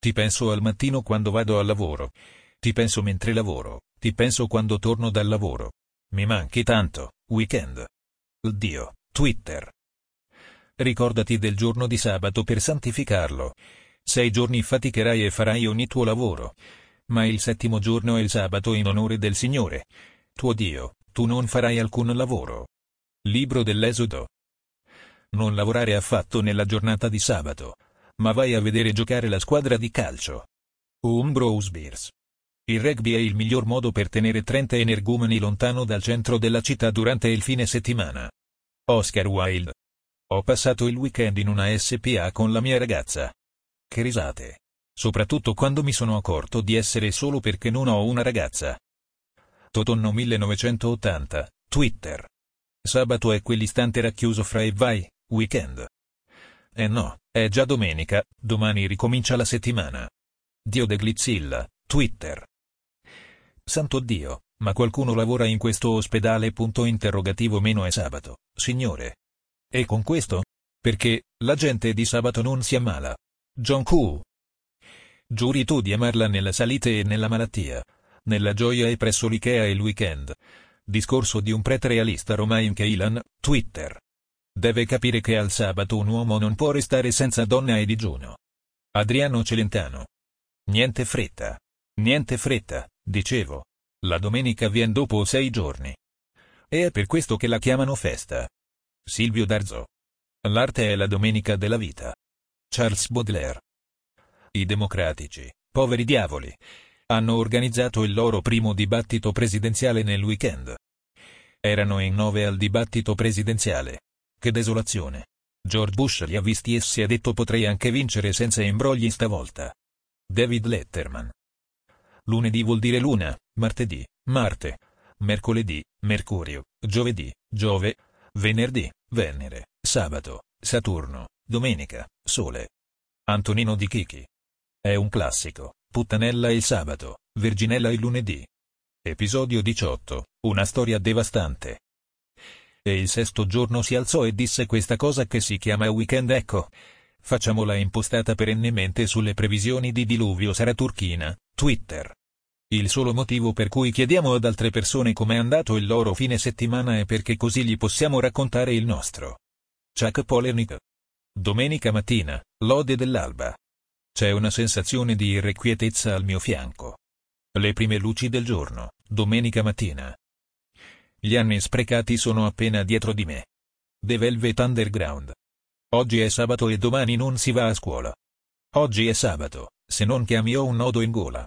Ti penso al mattino quando vado al lavoro. Ti penso mentre lavoro. Ti penso quando torno dal lavoro. Mi manchi tanto, weekend. Dio, Twitter. Ricordati del giorno di sabato per santificarlo. Sei giorni faticherai e farai ogni tuo lavoro. Ma il settimo giorno è il sabato in onore del Signore. Tuo Dio, tu non farai alcun lavoro. Libro dell'Esodo. Non lavorare affatto nella giornata di sabato, ma vai a vedere giocare la squadra di calcio. Umbros Bears. Il rugby è il miglior modo per tenere 30 energumeni lontano dal centro della città durante il fine settimana. Oscar Wilde. Ho passato il weekend in una SPA con la mia ragazza. Che risate. Soprattutto quando mi sono accorto di essere solo perché non ho una ragazza. Totonno 1980, Twitter. Sabato è quell'istante racchiuso fra e vai, weekend. Eh no, è già domenica, domani ricomincia la settimana. Dio de Glizzilla, Twitter. Santo Dio, ma qualcuno lavora in questo ospedale? Punto interrogativo meno è sabato, signore. E con questo? Perché, la gente di sabato non si ammala. John Q. Giuri tu di amarla nella salite e nella malattia. Nella gioia e presso l'Ikea il weekend. Discorso di un prete realista Romain Keilan, Twitter. Deve capire che al sabato un uomo non può restare senza donna e digiuno. Adriano Celentano. Niente fretta. Niente fretta, dicevo. La domenica vien dopo sei giorni. E è per questo che la chiamano festa. Silvio Darzo. L'arte è la domenica della vita. Charles Baudelaire. I democratici, poveri diavoli, hanno organizzato il loro primo dibattito presidenziale nel weekend. Erano in nove al dibattito presidenziale. Che desolazione. George Bush li ha visti e si è detto potrei anche vincere senza imbrogli stavolta. David Letterman. Lunedì vuol dire luna, martedì, Marte, mercoledì, Mercurio, giovedì, Giove, venerdì, Venere, sabato, Saturno, domenica, Sole. Antonino di Chichi. È un classico, puttanella il sabato, verginella il lunedì. Episodio 18, una storia devastante. E il sesto giorno si alzò e disse questa cosa che si chiama weekend ecco. Facciamola impostata perennemente sulle previsioni di diluvio sarà turchina, Twitter. Il solo motivo per cui chiediamo ad altre persone com'è andato il loro fine settimana è perché così gli possiamo raccontare il nostro. Chuck Polernik. Domenica mattina, lode dell'alba. C'è una sensazione di irrequietezza al mio fianco. Le prime luci del giorno, domenica mattina. Gli anni sprecati sono appena dietro di me. The Velvet Underground. Oggi è sabato e domani non si va a scuola. Oggi è sabato, se non chiami ho un nodo in gola.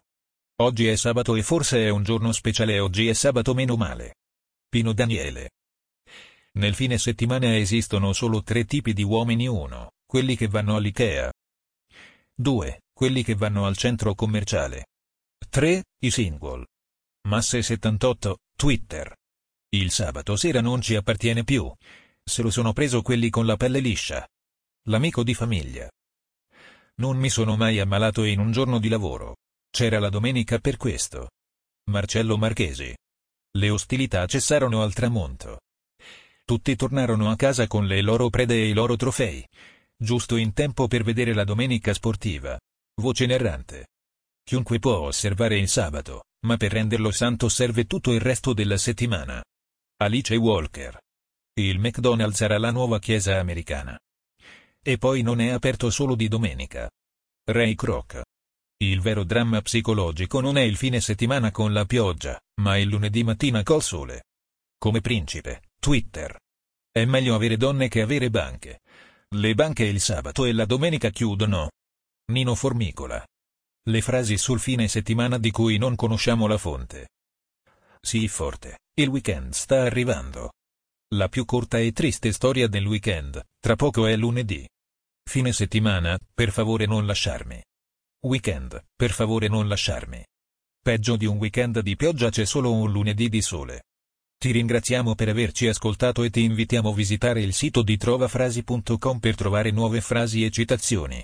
Oggi è sabato e forse è un giorno speciale oggi è sabato meno male. Pino Daniele. Nel fine settimana esistono solo tre tipi di uomini 1, quelli che vanno all'Ikea. 2. Quelli che vanno al centro commerciale. 3. I single. Masse 78, Twitter. Il sabato sera non ci appartiene più. Se lo sono preso quelli con la pelle liscia. L'amico di famiglia. Non mi sono mai ammalato in un giorno di lavoro. C'era la domenica per questo. Marcello Marchesi. Le ostilità cessarono al tramonto. Tutti tornarono a casa con le loro prede e i loro trofei. Giusto in tempo per vedere la domenica sportiva. Voce narrante. Chiunque può osservare il sabato, ma per renderlo santo serve tutto il resto della settimana. Alice Walker. Il McDonald's sarà la nuova chiesa americana. E poi non è aperto solo di domenica. Ray Kroc. Il vero dramma psicologico non è il fine settimana con la pioggia, ma il lunedì mattina col sole. Come principe, Twitter. È meglio avere donne che avere banche. Le banche il sabato e la domenica chiudono. Nino Formicola. Le frasi sul fine settimana di cui non conosciamo la fonte. Sii forte, il weekend sta arrivando. La più corta e triste storia del weekend, tra poco è lunedì. Fine settimana, per favore non lasciarmi. Weekend, per favore non lasciarmi. Peggio di un weekend di pioggia c'è solo un lunedì di sole. Ti ringraziamo per averci ascoltato e ti invitiamo a visitare il sito di trovafrasi.com per trovare nuove frasi e citazioni.